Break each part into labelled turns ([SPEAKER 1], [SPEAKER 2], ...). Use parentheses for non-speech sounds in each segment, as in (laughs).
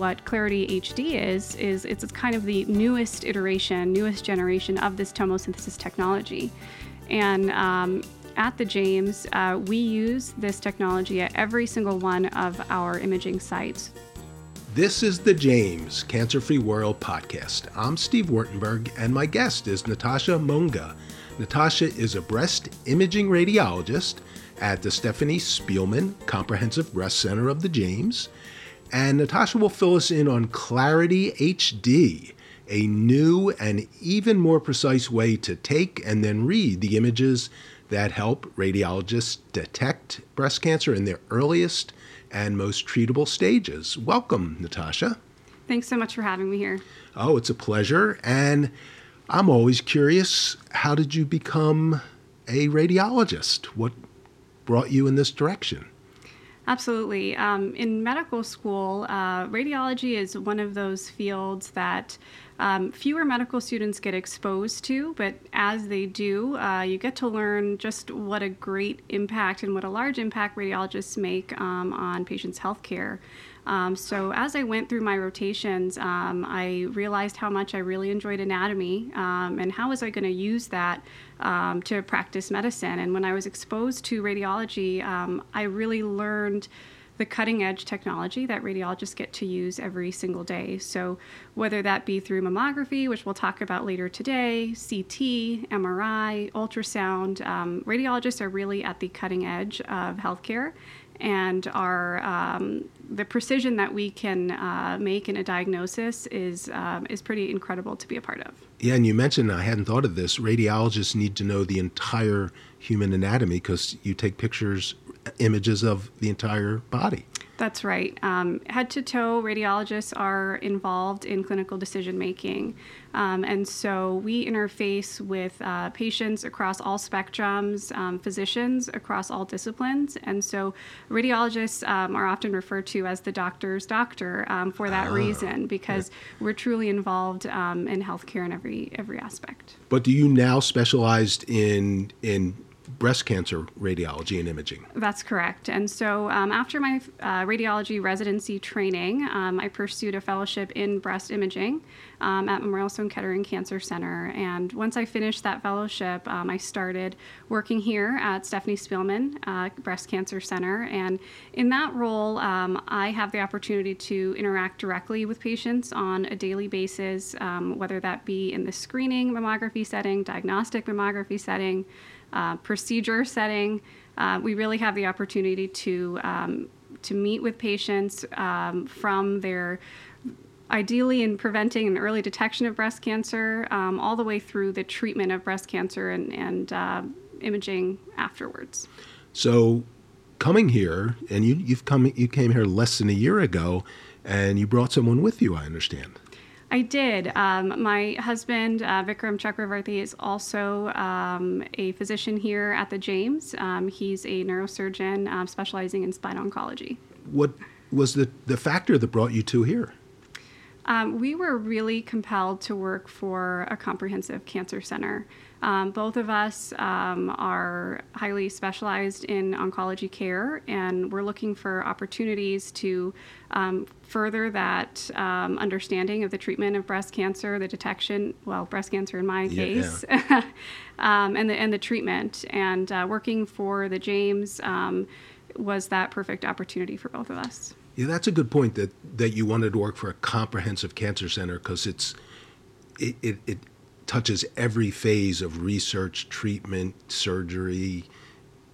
[SPEAKER 1] what Clarity HD is, is it's kind of the newest iteration, newest generation of this tomosynthesis technology. And um, at the James, uh, we use this technology at every single one of our imaging sites.
[SPEAKER 2] This is the James Cancer Free World podcast. I'm Steve Wartenberg, and my guest is Natasha Monga. Natasha is a breast imaging radiologist at the Stephanie Spielman Comprehensive Breast Center of the James. And Natasha will fill us in on Clarity HD, a new and even more precise way to take and then read the images that help radiologists detect breast cancer in their earliest and most treatable stages. Welcome, Natasha.
[SPEAKER 1] Thanks so much for having me here.
[SPEAKER 2] Oh, it's a pleasure. And I'm always curious how did you become a radiologist? What brought you in this direction?
[SPEAKER 1] Absolutely. Um, in medical school, uh, radiology is one of those fields that um, fewer medical students get exposed to, but as they do, uh, you get to learn just what a great impact and what a large impact radiologists make um, on patients' health care. Um, so as I went through my rotations, um, I realized how much I really enjoyed anatomy um, and how was I going to use that um, to practice medicine. And when I was exposed to radiology, um, I really learned the cutting edge technology that radiologists get to use every single day. So, whether that be through mammography, which we'll talk about later today, CT, MRI, ultrasound, um, radiologists are really at the cutting edge of healthcare and our um, the precision that we can uh, make in a diagnosis is um, is pretty incredible to be a part of.
[SPEAKER 2] Yeah, and you mentioned I hadn't thought of this. Radiologists need to know the entire human anatomy because you take pictures, images of the entire body.
[SPEAKER 1] That's right. Um, head to toe, radiologists are involved in clinical decision making. Um, and so we interface with uh, patients across all spectrums, um, physicians across all disciplines. And so radiologists um, are often referred to as the doctor's doctor um, for that ah, reason, because yeah. we're truly involved um, in healthcare in every, every aspect.
[SPEAKER 2] But do you now specialize in, in breast cancer radiology and imaging.
[SPEAKER 1] That's correct. And so um, after my uh, radiology residency training, um, I pursued a fellowship in breast imaging um, at Memorial Sloan Kettering Cancer Center. And once I finished that fellowship, um, I started working here at Stephanie Spielman uh, Breast Cancer Center. And in that role, um, I have the opportunity to interact directly with patients on a daily basis, um, whether that be in the screening mammography setting, diagnostic mammography setting uh, procedure setting. Uh, we really have the opportunity to um, to meet with patients um, from their ideally in preventing and early detection of breast cancer um, all the way through the treatment of breast cancer and, and uh, imaging afterwards.
[SPEAKER 2] So coming here and you, you've come you came here less than a year ago and you brought someone with you, I understand.
[SPEAKER 1] I did. Um, my husband, uh, Vikram Chakravarthy, is also um, a physician here at the James. Um, he's a neurosurgeon um, specializing in spine oncology.
[SPEAKER 2] What was the, the factor that brought you two here?
[SPEAKER 1] Um, we were really compelled to work for a comprehensive cancer center. Um, both of us um, are highly specialized in oncology care, and we're looking for opportunities to um, further that um, understanding of the treatment of breast cancer, the detection, well, breast cancer in my yeah, case, yeah. (laughs) Um, and the and the treatment. And uh, working for the James um, was that perfect opportunity for both of us.
[SPEAKER 2] Yeah, that's a good point. That that you wanted to work for a comprehensive cancer center because it's it, it, it touches every phase of research, treatment, surgery,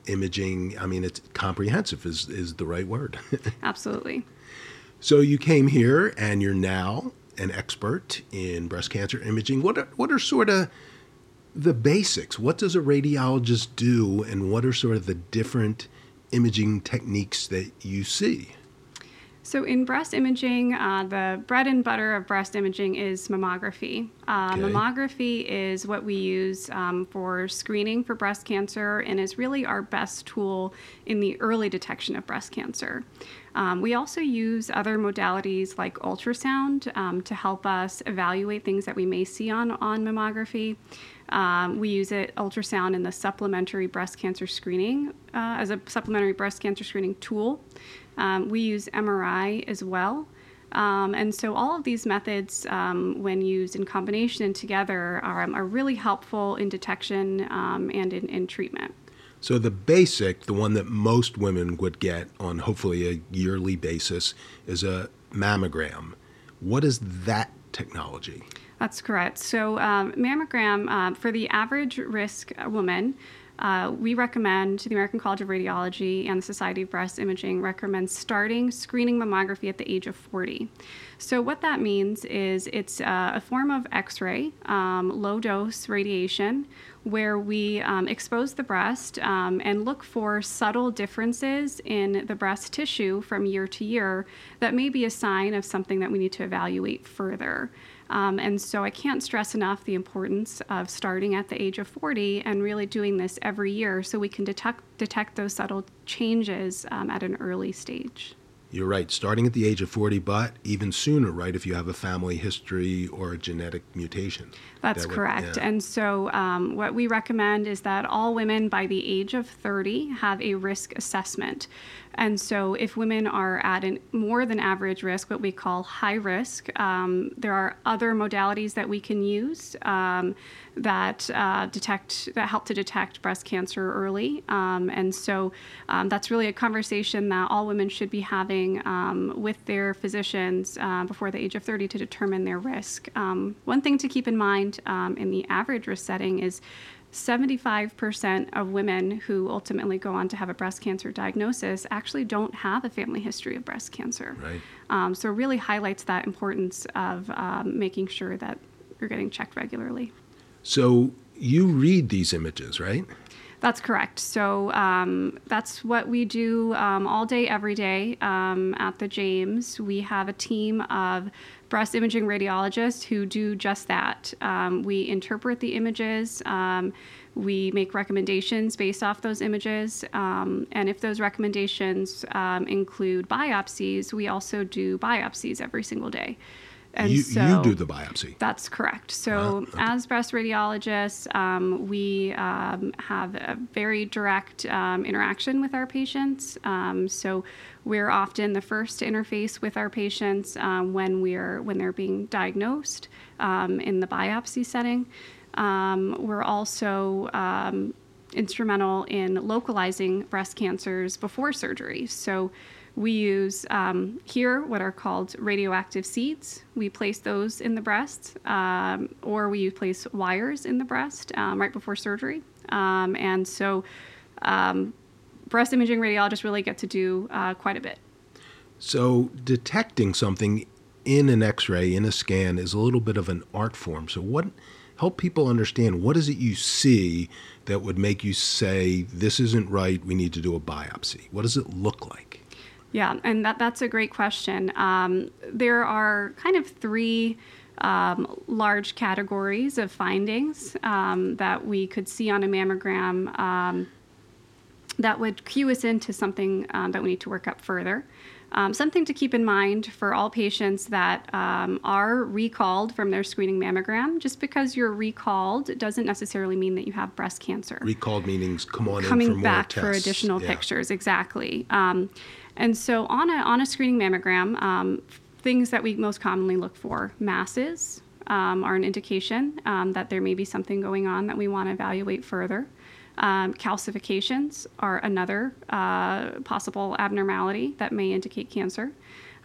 [SPEAKER 2] imaging. I mean, it's comprehensive is is the right word. (laughs)
[SPEAKER 1] Absolutely.
[SPEAKER 2] So you came here and you're now an expert in breast cancer imaging. What are what are sort of the basics? What does a radiologist do and what are sort of the different imaging techniques that you see?
[SPEAKER 1] So, in breast imaging, uh, the bread and butter of breast imaging is mammography. Uh, okay. Mammography is what we use um, for screening for breast cancer and is really our best tool in the early detection of breast cancer. Um, we also use other modalities like ultrasound um, to help us evaluate things that we may see on, on mammography. Um, we use it ultrasound in the supplementary breast cancer screening uh, as a supplementary breast cancer screening tool. Um, we use MRI as well. Um, and so all of these methods, um, when used in combination and together, are, are really helpful in detection and in, in treatment.
[SPEAKER 2] So the basic, the one that most women would get on hopefully a yearly basis, is a mammogram. What is that technology?
[SPEAKER 1] That's correct. So um, mammogram uh, for the average risk woman. Uh, we recommend to the American College of Radiology and the Society of Breast Imaging recommends starting screening mammography at the age of 40. So, what that means is it's uh, a form of x ray, um, low dose radiation, where we um, expose the breast um, and look for subtle differences in the breast tissue from year to year that may be a sign of something that we need to evaluate further. Um, and so I can't stress enough the importance of starting at the age of 40 and really doing this every year so we can detect, detect those subtle changes um, at an early stage.
[SPEAKER 2] You're right, starting at the age of 40, but even sooner, right, if you have a family history or a genetic mutation.
[SPEAKER 1] That's that would, correct. Yeah. And so, um, what we recommend is that all women by the age of 30 have a risk assessment. And so, if women are at a more than average risk, what we call high risk, um, there are other modalities that we can use um, that uh, detect that help to detect breast cancer early. Um, and so, um, that's really a conversation that all women should be having um, with their physicians uh, before the age of 30 to determine their risk. Um, one thing to keep in mind in the average risk setting is 75% of women who ultimately go on to have a breast cancer diagnosis actually don't have a family history of breast cancer.
[SPEAKER 2] Right.
[SPEAKER 1] Um, so it really highlights that importance of um, making sure that you're getting checked regularly.
[SPEAKER 2] So you read these images, right?
[SPEAKER 1] That's correct. So um, that's what we do um, all day, every day um, at the James. We have a team of breast imaging radiologists who do just that. Um, we interpret the images. Um, we make recommendations based off those images. Um, and if those recommendations include biopsies, we also do biopsies every single day.
[SPEAKER 2] And you, so you do the biopsy.
[SPEAKER 1] That's correct. So, okay. as breast radiologists, um, we um, have a very direct um, interaction with our patients. Um, so, we're often the first to interface with our patients um, when we're when they're being diagnosed um, in the biopsy setting. we're also instrumental in localizing breast cancers before surgery. So we use um, here what are called radioactive seeds. We place those in the breast, um, or we place wires in the breast um, right before surgery. Um, and so, um, breast imaging radiologists really get to do uh, quite a bit.
[SPEAKER 2] So, detecting something in an x ray, in a scan, is a little bit of an art form. So, what help people understand what is it you see that would make you say, this isn't right, we need to do a biopsy? What does it look like?
[SPEAKER 1] Yeah, and that, that's a great question. Um, there are kind of three um, large categories of findings um, that we could see on a mammogram um, that would cue us into something um, that we need to work up further. Um, something to keep in mind for all patients that um, are recalled from their screening mammogram. Just because you're recalled doesn't necessarily mean that you have breast cancer.
[SPEAKER 2] Recalled meanings come on
[SPEAKER 1] coming
[SPEAKER 2] for
[SPEAKER 1] back
[SPEAKER 2] for
[SPEAKER 1] additional yeah. pictures. Exactly. And so on a, on a screening mammogram, um, things that we most commonly look for masses um, are an indication um, that there may be something going on that we want to evaluate further. Um, calcifications are another uh, possible abnormality that may indicate cancer.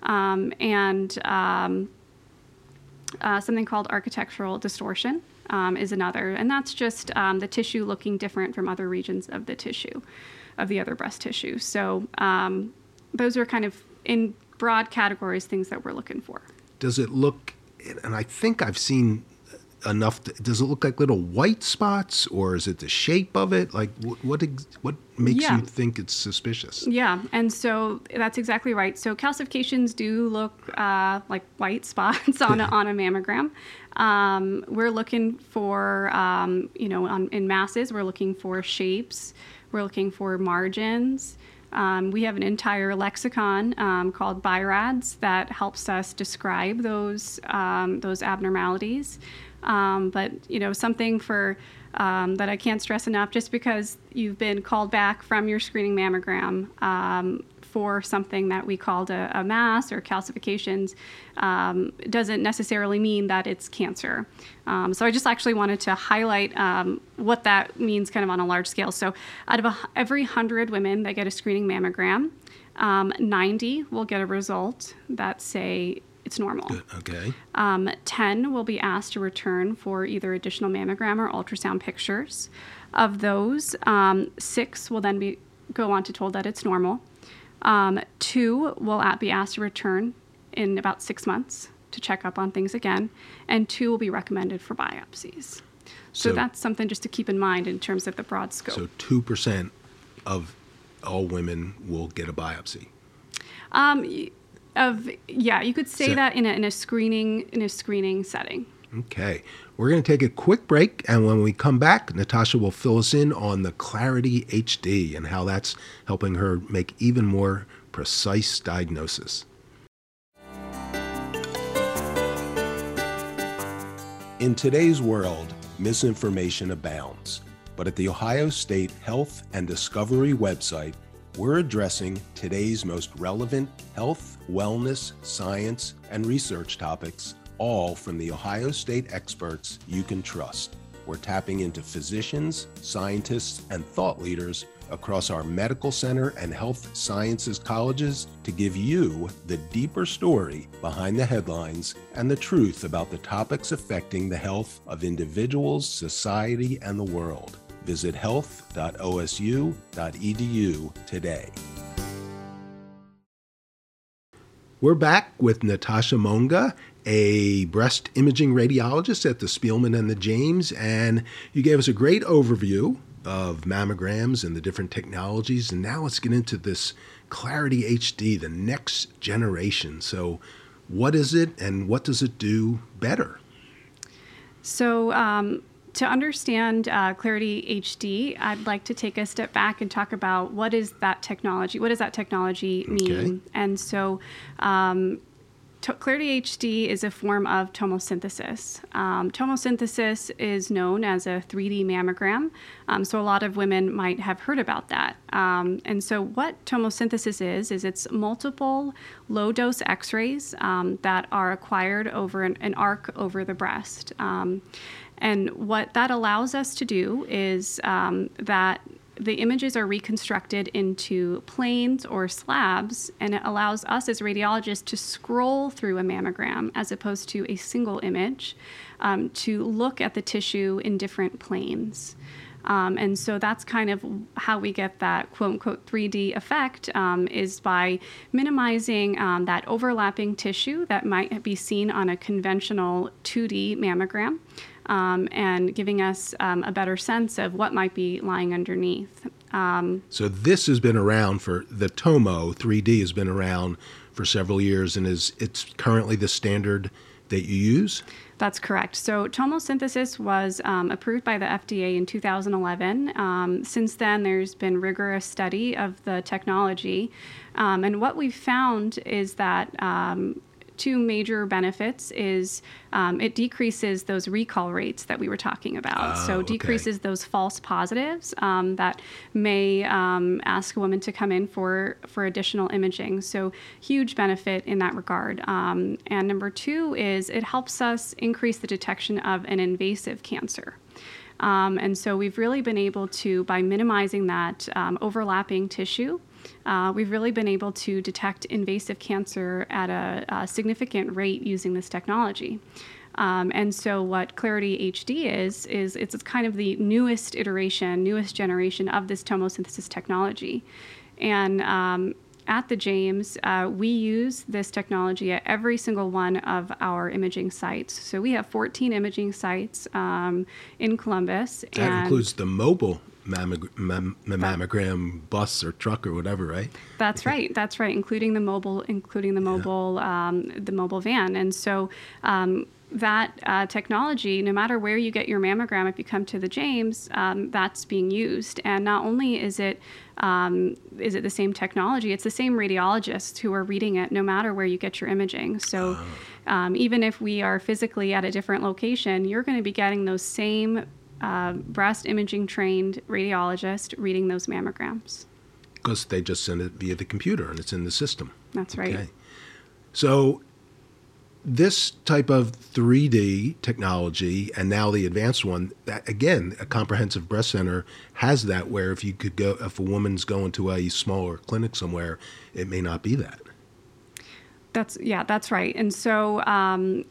[SPEAKER 1] Um, and um, uh, something called architectural distortion is another. And that's just the tissue looking different from other regions of the tissue, of the other breast tissue. So those are kind of in broad categories things that we're looking for.
[SPEAKER 2] Does it look, and I think I've seen enough. To, does it look like little white spots, or is it the shape of it? Like what what, what makes yeah. you think it's suspicious?
[SPEAKER 1] Yeah, and so that's exactly right. So calcifications do look uh, like white (laughs) spots on a, on a mammogram. Um, we're looking for um, you know on, in masses. We're looking for shapes. We're looking for margins. Um, we have an entire lexicon um, called BIRADS that helps us describe those um, those abnormalities. Um, but you know, something for um, that I can't stress enough. Just because you've been called back from your screening mammogram, um, for something that we called a, a mass or calcifications um, doesn't necessarily mean that it's cancer. Um, so I just actually wanted to highlight um, what that means kind of on a large scale. So out of a, every 100 women that get a screening mammogram, um, 90 will get a result that say it's normal.
[SPEAKER 2] Good. Okay.
[SPEAKER 1] Um, 10 will be asked to return for either additional mammogram or ultrasound pictures. Of those, um, six will then be go on to told that it's normal. Um, two will at- be asked to return in about six months to check up on things again, and two will be recommended for biopsies. So,
[SPEAKER 2] So-
[SPEAKER 1] that's something just to keep in mind in terms of the broad scope.
[SPEAKER 2] So two percent of all women will get a biopsy.
[SPEAKER 1] Um, of yeah, you could say
[SPEAKER 2] So-
[SPEAKER 1] that in a, in a screening in a screening setting.
[SPEAKER 2] Okay. We're going to take a quick break, and when we come back, Natasha will fill us in on the Clarity HD and how that's helping her make even more precise diagnosis. In today's world, misinformation abounds. But at the Ohio State Health and Discovery website, we're addressing today's most relevant health, wellness, science, and research topics, all from the Ohio State experts you can trust. We're tapping into physicians, scientists, and thought leaders across our medical center and health sciences colleges to give you the deeper story behind the headlines and the truth about the topics affecting the health of individuals, society, and the world. Visit health.osu.edu today. We're back with Natasha Monga, a breast imaging radiologist at the Spielman and the James, and you gave us a great overview of mammograms and the different technologies. And now let's get into this Clarity HD, the next generation. So, what is it and what does it do better?
[SPEAKER 1] So, um, to understand uh, Clarity HD, I'd like to take a step back and talk about what is that technology? What does that technology mean?
[SPEAKER 2] Okay.
[SPEAKER 1] And so, um, to- Clarity HD is a form of tomosynthesis. Um, tomosynthesis is known as a 3D mammogram, um, so a lot of women might have heard about that. Um, and so, what tomosynthesis is, is it's multiple low dose x rays um, that are acquired over an, an arc over the breast. And what that allows us to do is um, that the images are reconstructed into planes or slabs, and it allows us as radiologists to scroll through a mammogram as opposed to a single image um, to look at the tissue in different planes. Um, and so that's kind of how we get that quote unquote 3D effect um, is by minimizing um, that overlapping tissue that might be seen on a conventional 2D mammogram um, and giving us um, a better sense of what might be lying underneath. Um,
[SPEAKER 2] So this has been around for the Tomo 3D has been around for several years and is it's currently the standard that you use.
[SPEAKER 1] That's correct. So tomosynthesis was um, approved by the FDA in 2011. Um, since then, there's been rigorous study of the technology, um, and what we've found is that. Two major benefits is um, it decreases those recall rates that we were talking about.
[SPEAKER 2] Oh,
[SPEAKER 1] so
[SPEAKER 2] okay.
[SPEAKER 1] decreases those false positives um, that may um, ask a woman to come in for for additional imaging. So huge benefit in that regard. Um, and number two is it helps us increase the detection of an invasive cancer. Um, and so we've really been able to, by minimizing that um, overlapping tissue, uh, we've really been able to detect invasive cancer at a, a significant rate using this technology. Um, and so, what Clarity HD is, is it's kind of the newest iteration, newest generation of this tomosynthesis technology. And um, at the James, uh, we use this technology at every single one of our imaging sites. So we have 14 imaging sites um, in Columbus.
[SPEAKER 2] That includes the mobile mammog- mam- mammogram bus or truck or whatever, right?
[SPEAKER 1] That's right. That's right. Including the mobile, including the mobile, um, the mobile van. And so um, that uh, technology, no matter where you get your mammogram, if you come to the James, um, that's being used. And not only is it um, is it the same technology, it's the same radiologists who are reading it, no matter where you get your imaging. So. Um, even if we are physically at a different location, you're going to be getting those same uh, breast imaging trained radiologist reading those mammograms.
[SPEAKER 2] Because they just send it via the computer and it's in the system.
[SPEAKER 1] That's right.
[SPEAKER 2] Okay. So this type of 3D technology and now the advanced one, that again, a comprehensive breast center has that where if you could go, if a woman's going to a smaller clinic somewhere, it may not be that.
[SPEAKER 1] That's yeah, that's right. And so um,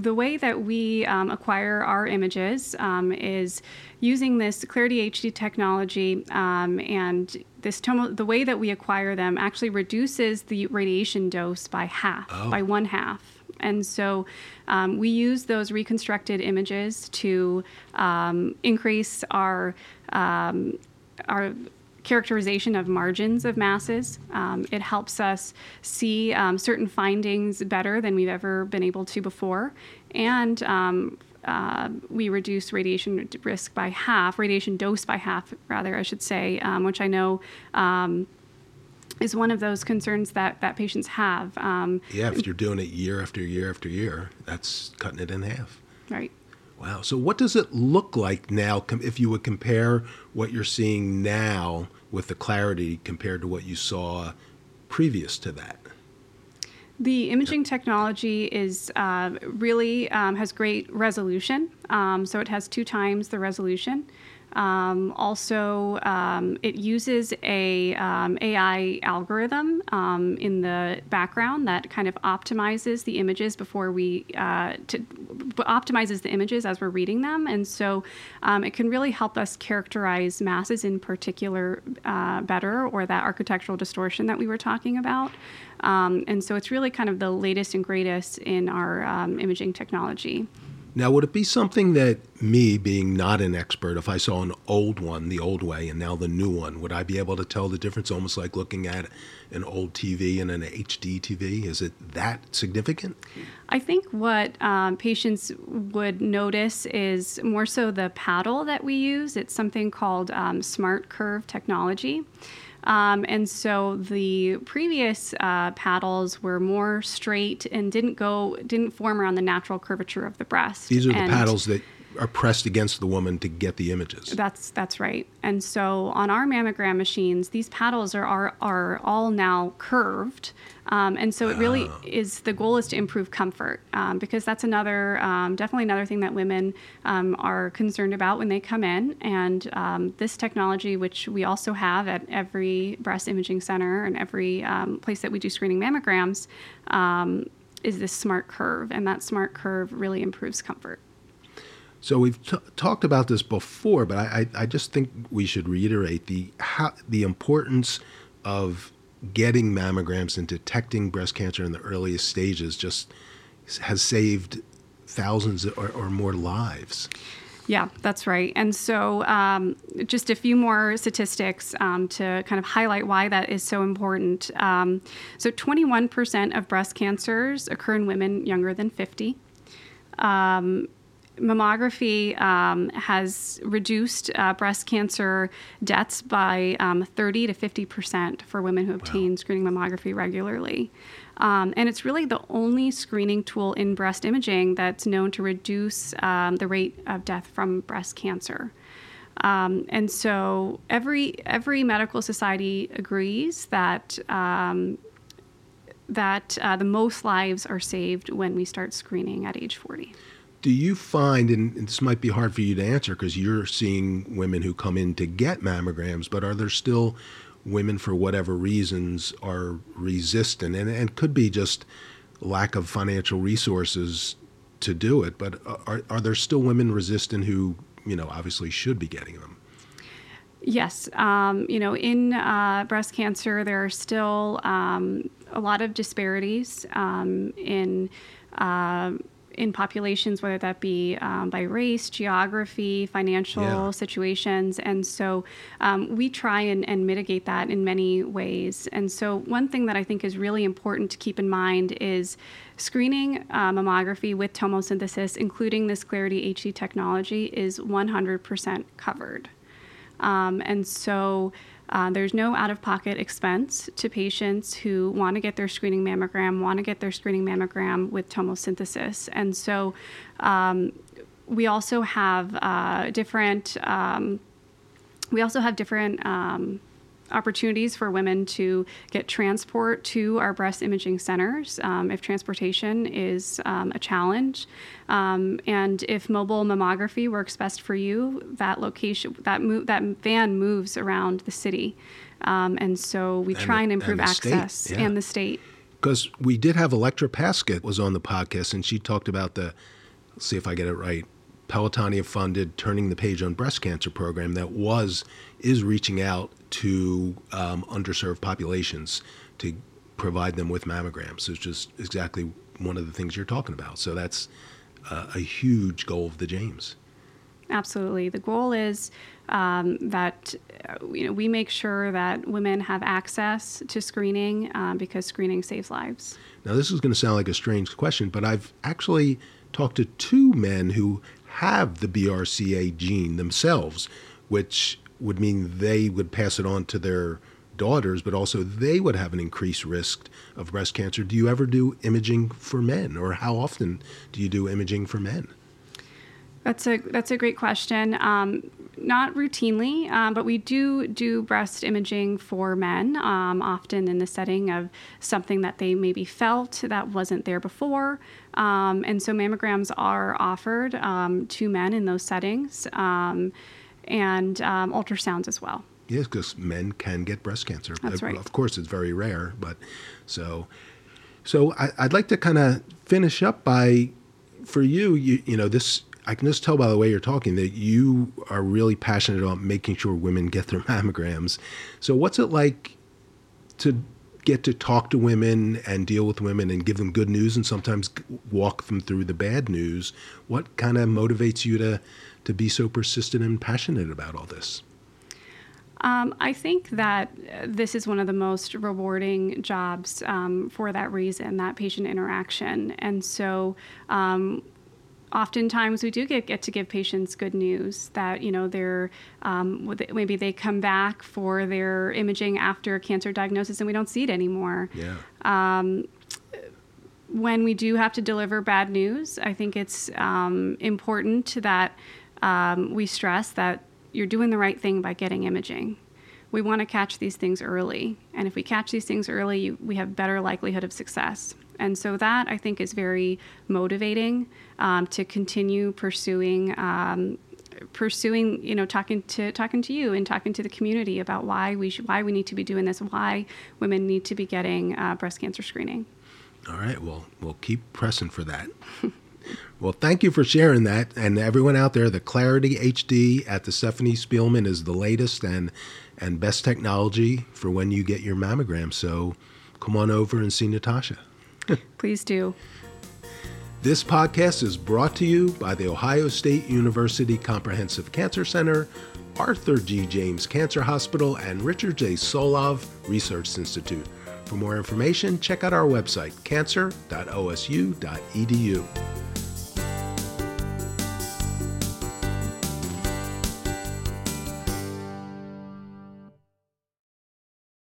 [SPEAKER 1] the way that we um, acquire our images um, is using this Clarity HD technology, um, and this tomo- the way that we acquire them actually reduces the radiation dose by half,
[SPEAKER 2] Oh.
[SPEAKER 1] by one half. And so um, we use those reconstructed images to um, increase our um, our characterization of margins of masses. Um, it helps us see um, certain findings better than we've ever been able to before. And um, uh, we reduce radiation risk by half, radiation dose by half, rather, I should say, um, which I know. Um, is one of those concerns that, that patients have. Um,
[SPEAKER 2] Yeah, if you're doing it year after year after year, that's cutting it in half.
[SPEAKER 1] right.
[SPEAKER 2] Wow. So, what does it look like now if you would compare what you're seeing now with the clarity compared to what you saw previous to that?
[SPEAKER 1] The imaging technology is uh, really um, has great resolution, um, so it has two times the resolution. Um, also, um, it uses a um, AI algorithm um, in the background that kind of optimizes the images before we uh, to, optimizes the images as we're reading them, and so um, it can really help us characterize masses in particular uh, better, or that architectural distortion that we were talking about. Um, and so it's really kind of the latest and greatest in our imaging technology.
[SPEAKER 2] Now, would it be something that me, being not an expert, if I saw an old one the old way and now the new one, would I be able to tell the difference almost like looking at an old TV and an HD TV? Is it that significant?
[SPEAKER 1] I think what um, patients would notice is more so the paddle that we use. It's something called um, Smart Curve technology. Um, and so the previous uh, paddles were more straight and didn't go, didn't form around the natural curvature of the breast.
[SPEAKER 2] These are the paddles that are pressed against the woman to get the images.
[SPEAKER 1] That's that's right. And so on our mammogram machines, these paddles are are, are all now curved, um, and so it really is the goal is to improve comfort um, because that's another um, definitely another thing that women um, are concerned about when they come in. And um, this technology, which we also have at every breast imaging center and every um, place that we do screening mammograms. Um, is this smart curve, and that smart curve really improves comfort.
[SPEAKER 2] So we've t- talked about this before, but I, I, I just think we should reiterate the how, the importance of getting mammograms and detecting breast cancer in the earliest stages. Just has saved thousands or, or more lives.
[SPEAKER 1] Yeah, that's right. And so, um, just a few more statistics um, to kind of highlight why that is so important. Um, so, 21% of breast cancers occur in women younger than 50. Um, mammography um, has reduced uh, breast cancer deaths by um, 30 to 50 percent for women who obtain screening mammography regularly. Um, and it's really the only screening tool in breast imaging that's known to reduce um, the rate of death from breast cancer. Um, and so every every medical society agrees that um, that uh, the most lives are saved when we start screening at age 40.
[SPEAKER 2] Do you find, and this might be hard for you to answer because you're seeing women who come in to get mammograms, but are there still women, for whatever reasons, are resistant? And, and could be just lack of financial resources to do it, but are, are there still women resistant who, you know, obviously should be getting them?
[SPEAKER 1] Yes, um, you know, in uh, breast cancer, there are still um, a lot of disparities um, in uh, in populations, whether that be um, by race, geography, financial
[SPEAKER 2] Yeah.
[SPEAKER 1] situations, and so um, we try and, and mitigate that in many ways. And so, one thing that I think is really important to keep in mind is screening uh, mammography with tomosynthesis, including this Clarity HD technology, is 100% covered. Um, and so uh, there's no out of pocket expense to patients who want to get their screening mammogram, want to get their screening mammogram with tomosynthesis. And so um, we also have uh, different. Um, we also have different um, opportunities for women to get transport to our breast imaging centers um, if transportation is um, a challenge. Um, and if mobile mammography works best for you, that location, that, move, that van moves around the city. Um, and so we
[SPEAKER 2] And
[SPEAKER 1] try
[SPEAKER 2] the-
[SPEAKER 1] and improve
[SPEAKER 2] and the state,
[SPEAKER 1] access
[SPEAKER 2] yeah.
[SPEAKER 1] and the state.
[SPEAKER 2] Because we did have Electra Paskett was on the podcast, and she talked about the, see if I get it right, Pelotonia funded Turning the Page on Breast Cancer program that was, is reaching out to um, underserved populations to provide them with mammograms. It's just exactly one of the things you're talking about. So that's uh, a huge goal of the James.
[SPEAKER 1] Absolutely. The goal is um, that uh, you know we make sure that women have access to screening um, because screening saves lives.
[SPEAKER 2] Now, this is going to sound like a strange question, but I've actually talked to two men who have the BRCA gene themselves, which would mean they would pass it on to their daughters, but also they would have an increased risk of breast cancer. Do you ever do imaging for men, or how often do you do imaging for men?
[SPEAKER 1] That's a that's a great question. Um, not routinely, um, but we do do breast imaging for men, um, often in the setting of something that they maybe felt that wasn't there before. Um, and so mammograms are offered um, to men in those settings, um, and um, ultrasounds as well.
[SPEAKER 2] Yes, because men can get breast cancer.
[SPEAKER 1] That's
[SPEAKER 2] Uh,
[SPEAKER 1] right.
[SPEAKER 2] Of course, it's very rare, but so so I, I'd like to kind of finish up by for you, you. You know, this I can just tell by the way you're talking that you are really passionate about making sure women get their (laughs) mammograms. So, what's it like to get to talk to women and deal with women and give them good news and sometimes walk them through the bad news? What kind of motivates you to to be so persistent and passionate about all this?
[SPEAKER 1] Um, I think that this is one of the most rewarding jobs um, for that reason, that patient interaction. And so, um, oftentimes we do get, get to give patients good news that you know they're um, maybe they come back for their imaging after cancer diagnosis and we don't see it anymore
[SPEAKER 2] Yeah.
[SPEAKER 1] when we do have to deliver bad news, I think it's um, important that um, we stress that you're doing the right thing by getting imaging. We want to catch these things early, and if we catch these things early, you, we have better likelihood of success. And so that I think is very motivating um, to continue pursuing. Um, pursuing you know talking to talking to you and talking to the community about why we should why we need to be doing this why women need to be getting uh, breast cancer screening
[SPEAKER 2] All right. Well, we'll keep pressing for that. (laughs) well, thank you for sharing that. And everyone out there, the Clarity HD at the Stephanie Spielman is the latest and and best technology for when you get your mammogram. So come on over and see Natasha. (laughs)
[SPEAKER 1] please do
[SPEAKER 2] This podcast is brought to you by the Ohio State University Comprehensive Cancer Center, Arthur G. James Cancer Hospital, and Richard J. Solove Research Institute. For more information, check out our website, cancer.osu.edu.